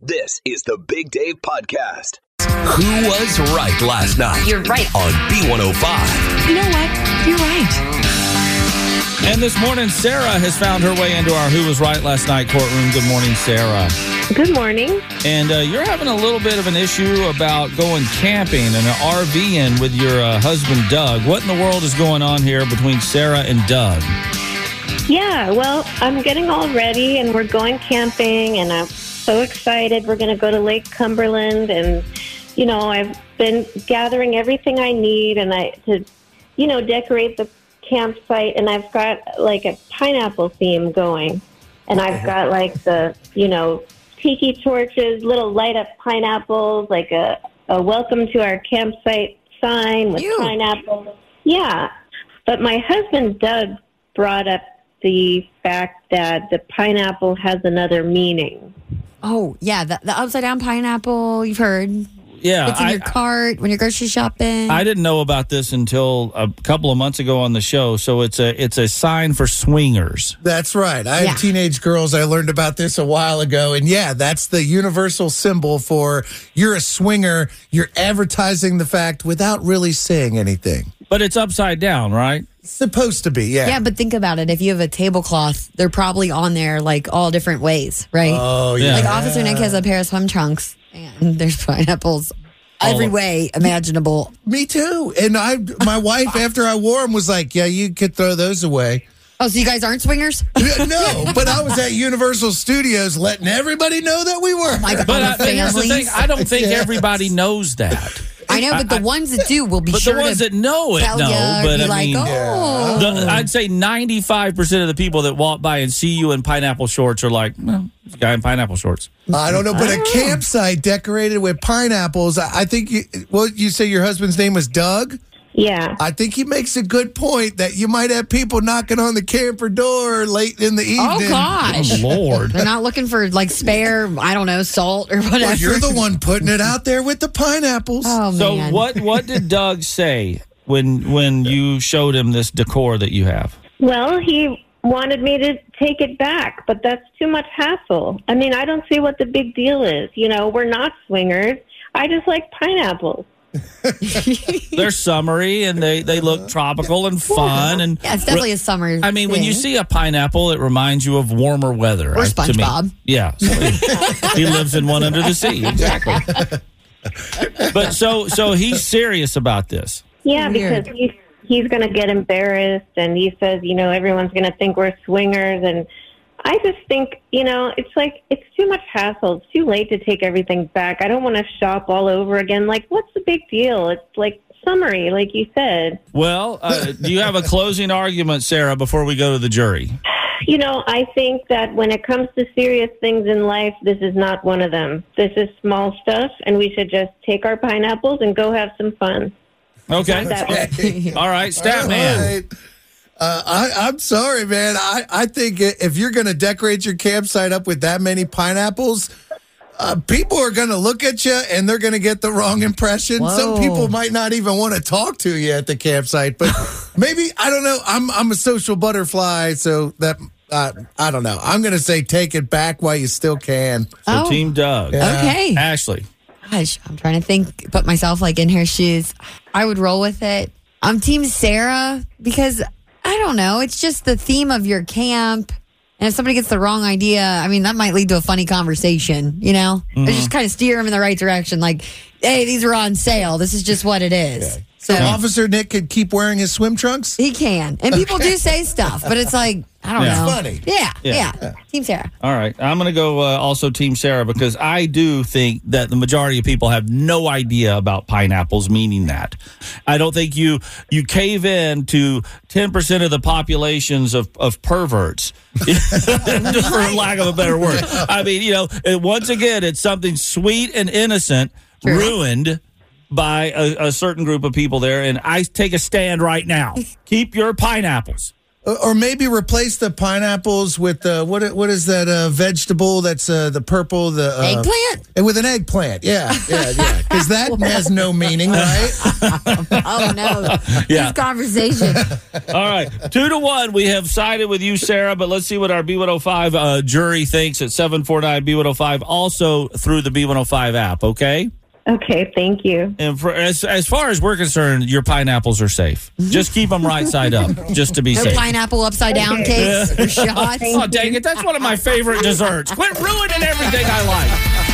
This is the Big Dave Podcast. Who was right last night? You're right. On B105. You know what? You're right. And this morning, Sarah has found her way into our Who Was Right Last Night courtroom. Good morning, Sarah. Good morning. And uh, you're having a little bit of an issue about going camping and an RV in with your uh, husband, Doug. What in the world is going on here between Sarah and Doug? Yeah, well, I'm getting all ready and we're going camping and I'm so excited. We're going to go to Lake Cumberland and you know, I've been gathering everything I need and I to you know, decorate the campsite and I've got like a pineapple theme going. And I've got like the, you know, tiki torches, little light up pineapples, like a, a welcome to our campsite sign with Ew. pineapples. Yeah. But my husband Doug brought up the fact that the pineapple has another meaning. Oh, yeah. The, the upside down pineapple, you've heard. Yeah, It's in I, your cart when you're grocery shopping. I didn't know about this until a couple of months ago on the show. So it's a it's a sign for swingers. That's right. I Yeah. have teenage girls. I learned about this a while ago. And yeah, that's the universal symbol for you're a swinger. You're advertising the fact without really saying anything. But it's upside down, right? Supposed to be, yeah. yeah, but think about it. If you have a tablecloth, they're probably on there like all different ways, right? Oh, Yeah. yeah. Like Officer Nick has a pair of swim trunks, and there's pineapples oh. every of- way imaginable. Me too. And I, my wife, after I wore them, was like, yeah, you could throw those away. Oh, so you guys aren't swingers? no, but I was at Universal Studios letting everybody know that we were. Oh my God, But I, uh, here's the thing. I don't think Yes. everybody knows that. I know, but the ones that do will be But sure the ones to that know it tell know. ya, But be I like, mean, oh. The, I'd say 95% of the people that walk by and see you in pineapple shorts are like, well, this guy in pineapple shorts. I don't know, but a oh. campsite decorated with pineapples. I I think, you, well, you say your husband's name was Doug? Yeah. I think he makes a good point that you might have people knocking on the camper door late in the evening. Oh, evening. gosh. Oh, Lord. They're not looking for like spare, I don't know, salt or whatever. Well, you're the one putting it out there with the pineapples. Oh, So man. what what did Doug say when when you showed him this decor that you have? Well, he wanted me to take it back, but that's too much hassle. I mean, I don't see what the big deal is. You know, we're not swingers. I just like pineapples. They're summery and they they look uh-huh. tropical and fun and Yeah, it's definitely a summer. I mean, when you thing. see a pineapple, it reminds you of warmer weather. Or to me. SpongeBob. Yeah, so he, he lives in one under the sea. Exactly. But so so he's serious about this. Yeah, Weird. because he's he's going to get embarrassed, and he says, you know, everyone's going to think we're swingers, and I just think, you know, it's like it's too much hassle. It's too late to take everything back. I don't want to shop all over again. Like, what's the big deal? It's like summary, like you said. Well, uh, do you have a closing argument, Sarah, before we go to the jury? You know, I think that when it comes to serious things in life, this is not one of them. This is small stuff, and we should just take our pineapples and go have some fun. Okay. That All right, stat man. All right. Uh, I, I'm sorry, man. I, I think if you're going to decorate your campsite up with that many pineapples, uh, people are going to look at you and they're going to get the wrong impression. Some people might not even want to talk to you at the campsite, but maybe I don't know. I'm I'm a social butterfly, so that uh, I don't know. I'm going to say take it back while you still can. So Oh. Team Doug. Okay. Ashley. Gosh, I'm trying to think, put myself like in her shoes. I would roll with it. I'm Team Sarah because I don't know. It's just the theme of your camp. And if somebody gets the wrong idea, I mean, that might lead to a funny conversation, you know? Or mm-hmm. just kind of steer them in the right direction. Like, hey, these are on sale. This is just what it is. So So- Officer Nick could keep wearing his swim trunks? He can. And people do say stuff, but it's like, I don't Yeah. know. It's funny. Yeah, Yeah. yeah. Team Sarah. All right. I'm going to go uh, also Team Sarah because I do think that the majority of people have no idea about pineapples, meaning that. I don't think you you cave in to 10% of the populations of, of perverts, just for lack of a better word. I mean, you know, it- once again, it's something sweet and innocent ruined by a, a certain group of people there. And I take a stand right now. Keep your pineapples. Or- Or maybe replace the pineapples with uh, what? What is that uh, vegetable? That's uh, the purple, the uh, Eggplant? and with an eggplant. Yeah, yeah, yeah. Because that has no meaning, right? Oh, no. Yeah. This conversation. All right, two to one. We have sided with you, Sarah, but let's see what our B105 uh, jury thinks at 749 B105, also through the B105 app, okay? Okay, thank you. And for, as, as far as we're concerned, your pineapples are safe. Just keep them right side up, just to be No safe. pineapple upside down cakes or shots. Oh, dang it. That's one of my favorite desserts. Quit ruining everything I like.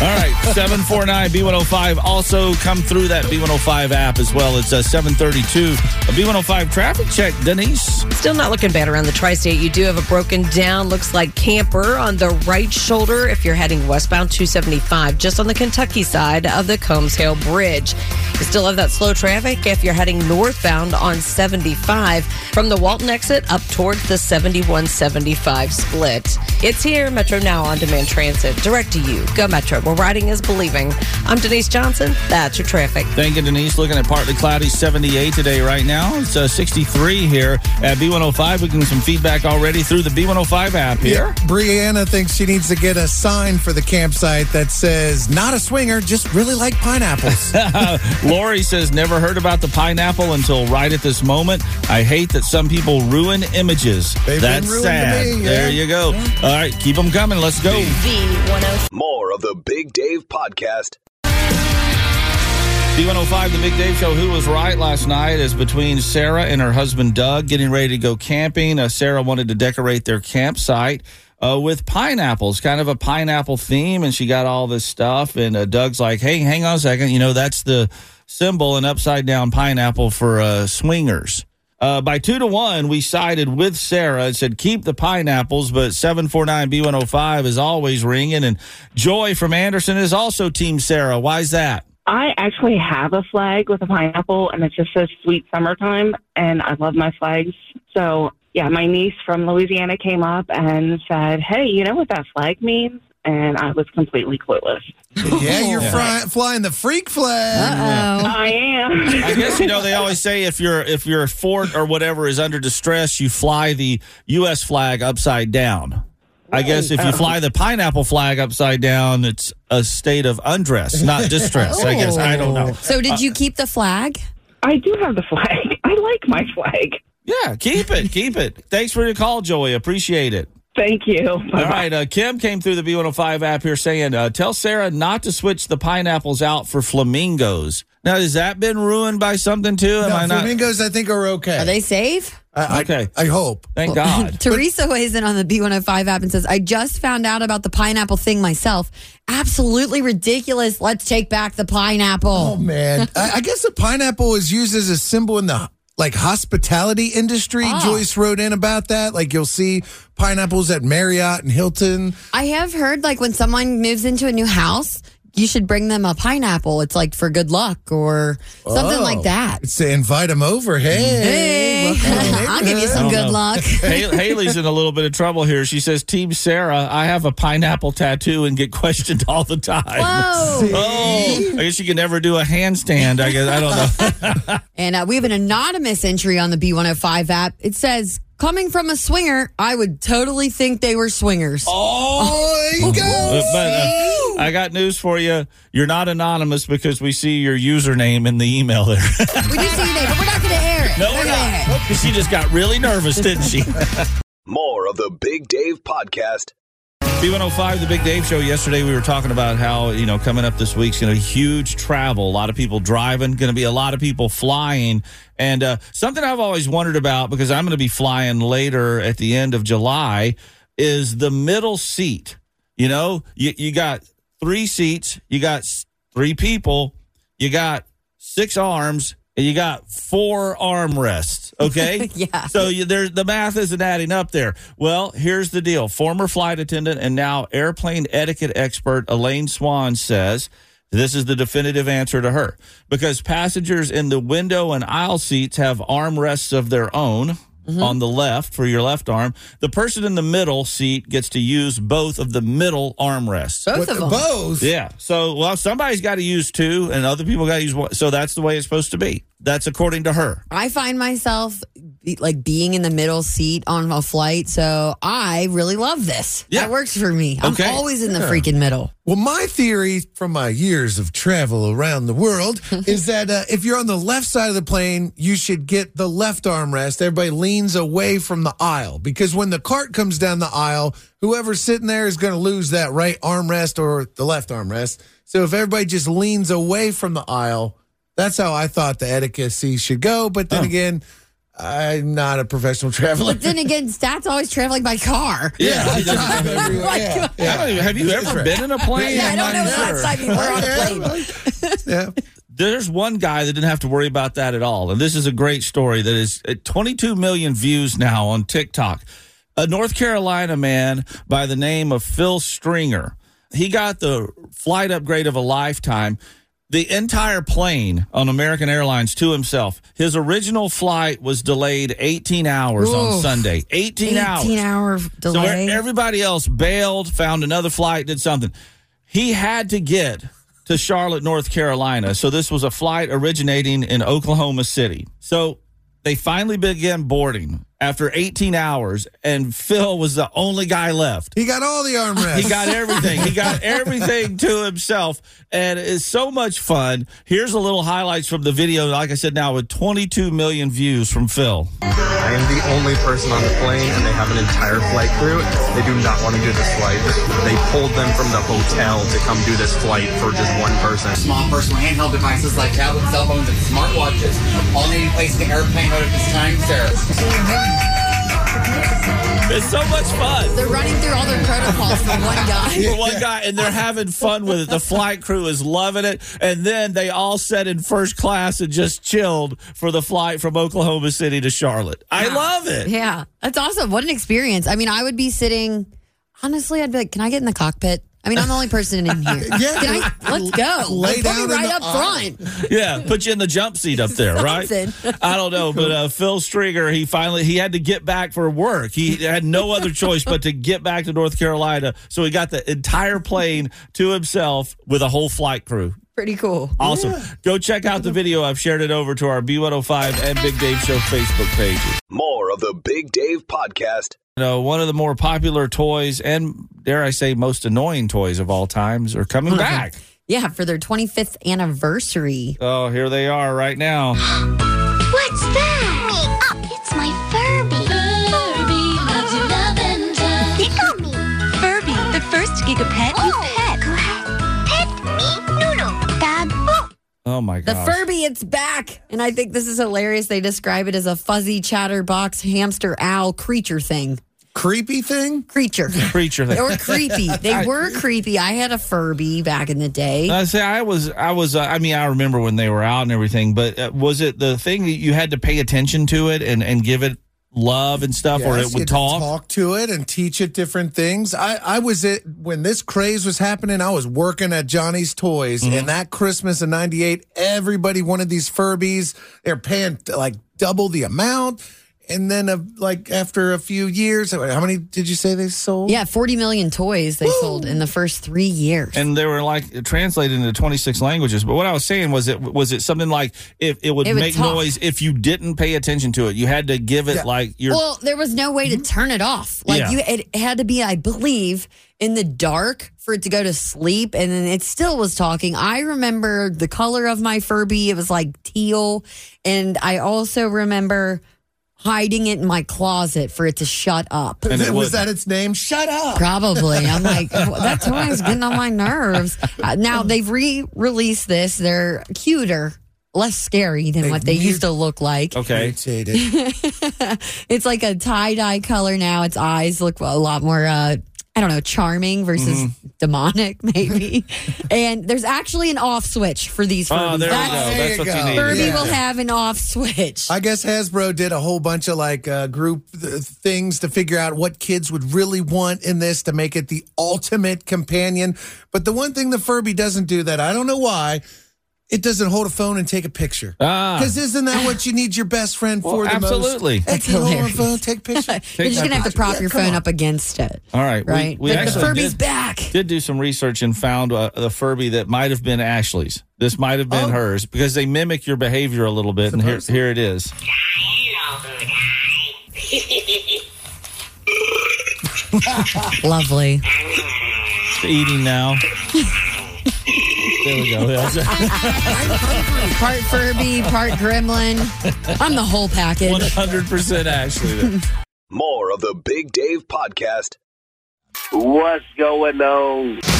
All right, 749 B105. Also come through that B105 app as well. It's uh, 732. A B105 traffic check. Denise. Still not looking bad around the tri state. You do have a broken down, looks like camper on the right shoulder if you're heading westbound 275, just on the Kentucky side of the Combs-Hehl Bridge. You still have that slow traffic if you're heading northbound on 75 from the Walton exit up towards the 7175 split. It's here, Metro Now on demand transit. Direct to you. Go Metro, where riding is believing. I'm Denise Johnson. That's your traffic. Thank you, Denise. Looking at partly cloudy 78 today, right now. It's uh, 63 here at B105. We're getting some feedback already through the B105 app here. Brianna thinks she needs to get a sign for the campsite that says "Not a swinger, just really like pineapples." Lori says, never heard about the pineapple until right at this moment. I hate that some people ruin images. They've been That's to sad. me, yeah. There you go. All right, keep them coming. Let's go. B105. More of the Big Dave Podcast. B105, the Big Dave Show. Who was right last night is between Sarah and her husband Doug getting ready to go camping. Uh, Sarah wanted to decorate their campsite uh, with pineapples, kind of a pineapple theme, and she got all this stuff. And uh, Doug's like, "Hey, hang on a second. You know that's the symbol, an upside down pineapple for uh, swingers." Uh, by two to one, we sided with Sarah and said keep the pineapples, but 749 B105 is always ringing. And Joy from Anderson is also Team Sarah. Why's that? I actually have a flag with a pineapple, and it just says "Sweet Summertime," and I love my flags. So, yeah, my niece from Louisiana came up and said, "Hey, you know what that flag means?" And I was completely clueless. yeah, you're fry- flying the freak flag. Uh-oh. I am. I guess you know they always say if your if your fort or whatever is under distress, you fly the U.S. flag upside down. I guess if you oh. fly the pineapple flag upside down, it's a state of undress, not distress. I guess I don't know. Oh. Uh, so, did you keep the flag? I do have the flag. I like my flag. Yeah, keep it, keep it. Thanks for your call, Joey. Appreciate it. Thank you. All right, uh, Kim came through the B105 app here saying, uh, "Tell Sarah not to switch the pineapples out for flamingos." Now, has that been ruined by something too? Am No, I not? flamingos, I think, are okay. Are they safe? I, I- Okay. I, hope. Thank God. Teresa weighs in on the B105 app and says, I just found out about the pineapple thing myself. Absolutely ridiculous. Let's take back the pineapple. Oh man, I, I guess the pineapple is used as a symbol in the like hospitality industry. Ah. Joyce wrote in about that. Like you'll see pineapples at Marriott and Hilton. I have heard like when someone moves into a new house, you should bring them a pineapple. It's like for good luck or something Oh, like that. It's to invite them over. Hey, Hey, welcome to the I'll give you some good know. luck. Haley's in a little bit of trouble here. She says, "Team Sarah, I have a pineapple tattoo and get questioned all the time." Whoa. Oh, I guess you can never do a handstand. I guess I don't know. And uh, we have an anonymous entry on the B105 app. It says, coming from a swinger, I would totally think they were swingers. Oh, there you go. but uh, I got news for you. You're not anonymous because we see your username in the email there. We do see your name, but we're not going to air it. no, we're gonna air it. not. She just got really nervous, didn't she? More of the Big Dave Podcast. B105, the Big Dave Show. Yesterday, we were talking about how, you know, coming up this week's going to be huge travel. A lot of people driving, going to be a lot of people flying. And uh, something I've always wondered about because I'm going to be flying later at the end of July is the middle seat. You know, you, you got three seats, you got three people, you got six arms, and you got four armrests. Okay. Yeah. So you, there, the math isn't adding up there. Well, here's the deal. Former flight attendant and now airplane etiquette expert Elaine Swann says this is the definitive answer to her because passengers in the window and aisle seats have armrests of their own. Mm-hmm. On the left for your left arm, the person in the middle seat gets to use both of the middle armrests. Both With of them. bows. Yeah. So, well, somebody's got to use two, and other people got to use one. So that's the way it's supposed to be. That's according to her. I find myself be- like being in the middle seat on a flight, so I really love this. Yeah. That works for me. I'm Okay. always in the freaking middle. Well, my theory from my years of travel around the world is that uh, if you're on the left side of the plane, you should get the left armrest. Everybody leans away from the aisle because when the cart comes down the aisle, whoever's sitting there is going to lose that right armrest or the left armrest. So if everybody just leans away from the aisle, that's how I thought the etiquette should go. But then oh. again, I'm not a professional traveler. But then again, Stat's always traveling by car. Yeah. I drive everywhere. Yeah, I don't even- have you That's ever right. been in a plane? Yeah, I I'm don't know not the last time you were on a plane. Yeah. There's one guy that didn't have to worry about that at all. And this is a great story that is at 22 million views now on TikTok. A North Carolina man by the name of Phil Stringer. He got the flight upgrade of a lifetime. The entire plane on American Airlines to himself. His original flight was delayed 18 hours on Sunday. 18, hours. 18 hour So delay. e- everybody else bailed, found another flight, did something. He had to get to Charlotte, North Carolina. So this was a flight originating in Oklahoma City. So they finally began boarding after 18 hours, and Phil was the only guy left. He got all the armrests. He got everything. He got everything to himself, and it's so much fun. Here's a little highlights from the video. Like I said, now with 22 million views from Phil. I am the only person on the plane, and they have an entire flight crew. They do not want to do this flight. They pulled them from the hotel to come do this flight for just one person. Small personal handheld devices like tablets, cell phones, and smartwatches all need to be placed in the airplane mode at this time, sir. It's so much fun. They're running through all their protocols for one guy. for one guy, and they're having fun with it. The flight crew is loving it, and then they all sat in first class and just chilled for the flight from Oklahoma City to Charlotte. I love it. Yeah, that's awesome. What an experience. I mean, I would be sitting, honestly, I'd be like, can I get in the cockpit? I mean, I'm the only person in here. Yeah. Can I, let's go. Lay put down me right up aisle. front. Yeah, put you in the jump seat up there, right? I don't know, but uh, Phil Stringer, he finally he had to get back for work. He had no other choice but to get back to North Carolina, so he got the entire plane to himself with a whole flight crew. Pretty cool. Awesome. Go check out the video. I've shared it over to our B105 and Big Dave Show Facebook pages. More of the Big Dave Podcast. You know, one of the more popular toys and dare I say most annoying toys of all times are coming back. Yeah, for their 25th anniversary. Oh, here they are right now. What's that? Oh my The. Furby, it's back. And I think this is hilarious. They describe it as a fuzzy chatterbox hamster owl creature thing. Creepy thing? Creature. creature They were creepy. They were creepy. I had a Furby back in the day. I say I was I was uh, I mean I remember when they were out and everything, but uh, was it the thing that you had to pay attention to it and and give it love and stuff, or it would talk? talk to it and teach it different things. I, I was it when this craze was happening. I was working at Johnny's Toys, Mm-hmm. and that Christmas in '98, everybody wanted these Furbies. They're paying like double the amount, and then uh, like after a few years, how many did you say they sold? Yeah, 40 million toys they sold in the first three years. And they were like translated into 26 languages. But what I was saying was it was it something like if it would It would make talk. noise if you didn't pay attention to it. You had to give it Yeah. like your well, there was no way to turn it off. Like Yeah. you, it had to be, I believe, in the dark for it to go to sleep, and then it still was talking. I remember the color of my Furby; it was like teal, and I also remember hiding it in my closet for it to shut up. And it was would- that its name? Shut up. Probably. I'm like, that toy is getting on my nerves. Uh, now they've re-released this. They're cuter, less scary than what they used to look like. okay. It's like a tie dye color now. Its eyes look a lot more uh, I don't know, charming versus Mm-hmm. demonic, maybe. and there's actually an off switch for these Furbies. Oh, there we That's- go. That's what you need. Furby Yeah. will have an off switch. I guess Hasbro did a whole bunch of like uh, group th- things to figure out what kids would really want in this to make it the ultimate companion. But the one thing the Furby doesn't do that I don't know why. It doesn't hold a phone and take a picture. Ah. Because isn't that what you need your best friend Well, for the absolutely. most? Hey, That's can hold hilarious. phone, take a picture. You're just gonna have to prop Yeah, your phone on. up against it. All right. Right. We, But the actually Furby's did, back. did do some research and found uh, the Furby that might have been Ashley's. This might have been Oh. hers because they mimic your behavior a little bit. And here, here it is. Lovely. It's eating now. there we go. part Furby, part Gremlin. I'm the whole package. 100% Ashley. More of the Big Dave Podcast. What's going on?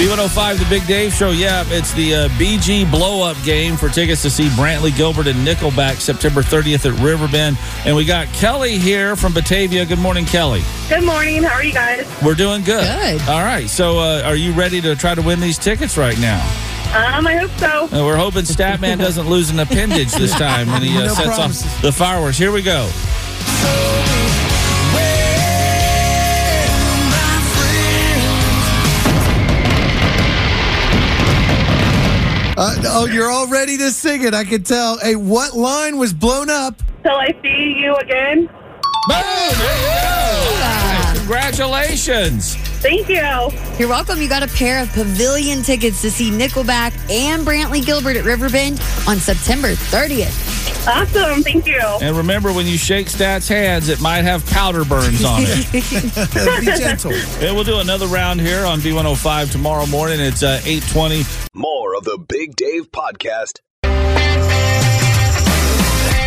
B105, the Big Dave Show. Yeah, it's the uh, BG blow up game for tickets to see Brantley Gilbert and Nickelback September 30th at Riverbend. And we got Kelly here from Batavia. Good morning, Kelly. Good morning. How are you guys? We're doing good. Good. All right. So, uh, are you ready to try to win these tickets right now? Um, I hope so. Uh, we're hoping Statman doesn't lose an appendage this time when he uh, No sets promises. off the fireworks. Here we go. Uh, oh, you're all ready to sing it. I can tell. Hey, what line was blown up? Till I see you again. Boom! There you go. Nice. Congratulations. Thank you. You're welcome. You got a pair of pavilion tickets to see Nickelback and Brantley Gilbert at Riverbend on September 30th. Awesome. Thank you. And remember, when you shake Stat's hands, it might have powder burns on it. Be gentle. and we'll do another round here on B105 tomorrow morning. It's uh, 820. More of the Big Dave Podcast.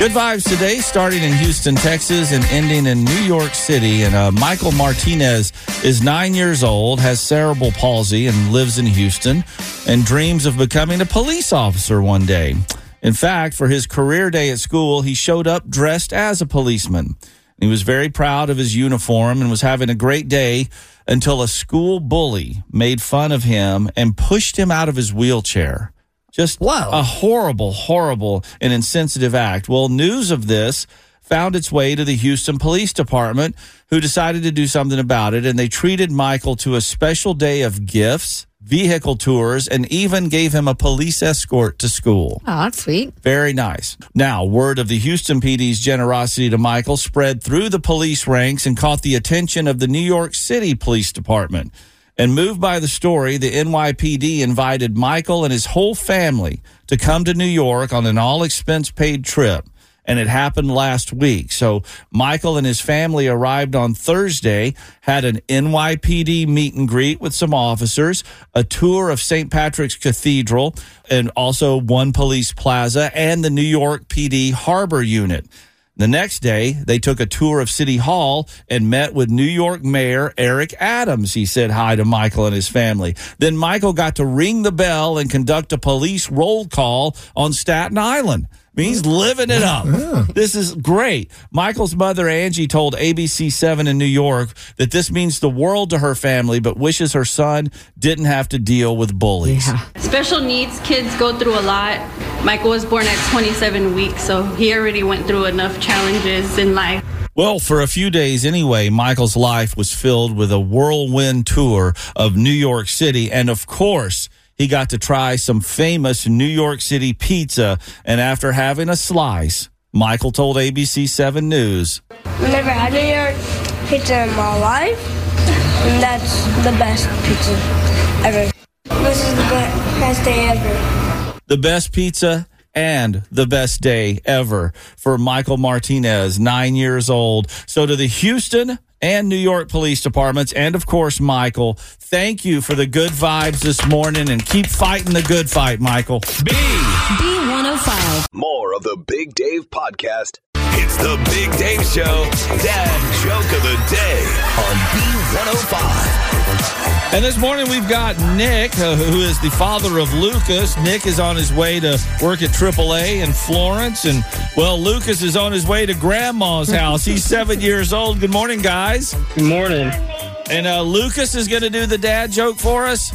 Good vibes today, starting in Houston, Texas, and ending in New York City. And uh, Michael Martinez is nine years old, has cerebral palsy, and lives in Houston, and dreams of becoming a police officer one day. In fact, for his career day at school, he showed up dressed as a policeman. He was very proud of his uniform and was having a great day until a school bully made fun of him and pushed him out of his wheelchair. Just a horrible, horrible, and insensitive act. Well, news of this found its way to the Houston Police Department, who decided to do something about it. And they treated Michael to a special day of gifts, vehicle tours, and even gave him a police escort to school. Oh, that's sweet. Very nice. Now, word of the Houston PD's generosity to Michael spread through the police ranks and caught the attention of the New York City Police Department. And moved by the story, the NYPD invited Michael and his whole family to come to New York on an all expense paid trip. And it happened last week. So Michael and his family arrived on Thursday, had an NYPD meet and greet with some officers, a tour of St. Patrick's Cathedral, and also one police plaza and the New York PD Harbor Unit. The next day, they took a tour of City Hall and met with New York Mayor Eric Adams. He said hi to Michael and his family. Then Michael got to ring the bell and conduct a police roll call on Staten Island. He's living it up. This is great. Michael's mother, Angie, told ABC7 in New York that this means the world to her family, but wishes her son didn't have to deal with bullies. Special needs kids go through a lot. Michael was born at 27 weeks, so he already went through enough challenges in life. Well, for a few days anyway, Michael's life was filled with a whirlwind tour of New York City. And of course, he got to try some famous New York City pizza. And after having a slice, Michael told ABC7 News. I've never had New York pizza in my life, and that's the best pizza ever. This is the best day ever. the best pizza and the best day ever for Michael Martinez, nine years old. So to the Houston and New York police departments, and of course, Michael, thank you for the good vibes this morning and keep fighting the good fight, Michael. B. B105. More of the Big Dave podcast. It's the Big Dave Show. Dad joke of the day on B105. And this morning we've got Nick, uh, who is the father of Lucas. Nick is on his way to work at AAA in Florence. And, well, Lucas is on his way to grandma's house. He's seven years old. Good morning, guys. Good morning. And uh, Lucas is going to do the dad joke for us?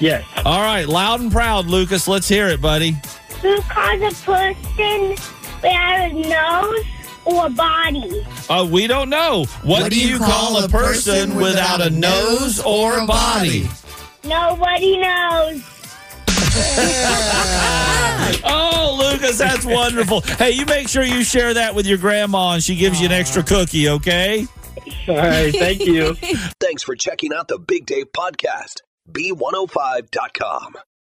Yes. All right, loud and proud, Lucas. Let's hear it, buddy. Who calls a person without a nose or body? Uh, we don't know. What, do you call a person without a nose or a body? Nobody knows. Oh, Lucas, that's wonderful. Hey, you make sure you share that with your grandma and she gives you an extra cookie, okay? All right, thank you. Thanks for checking out the Big Dave podcast. B105.com.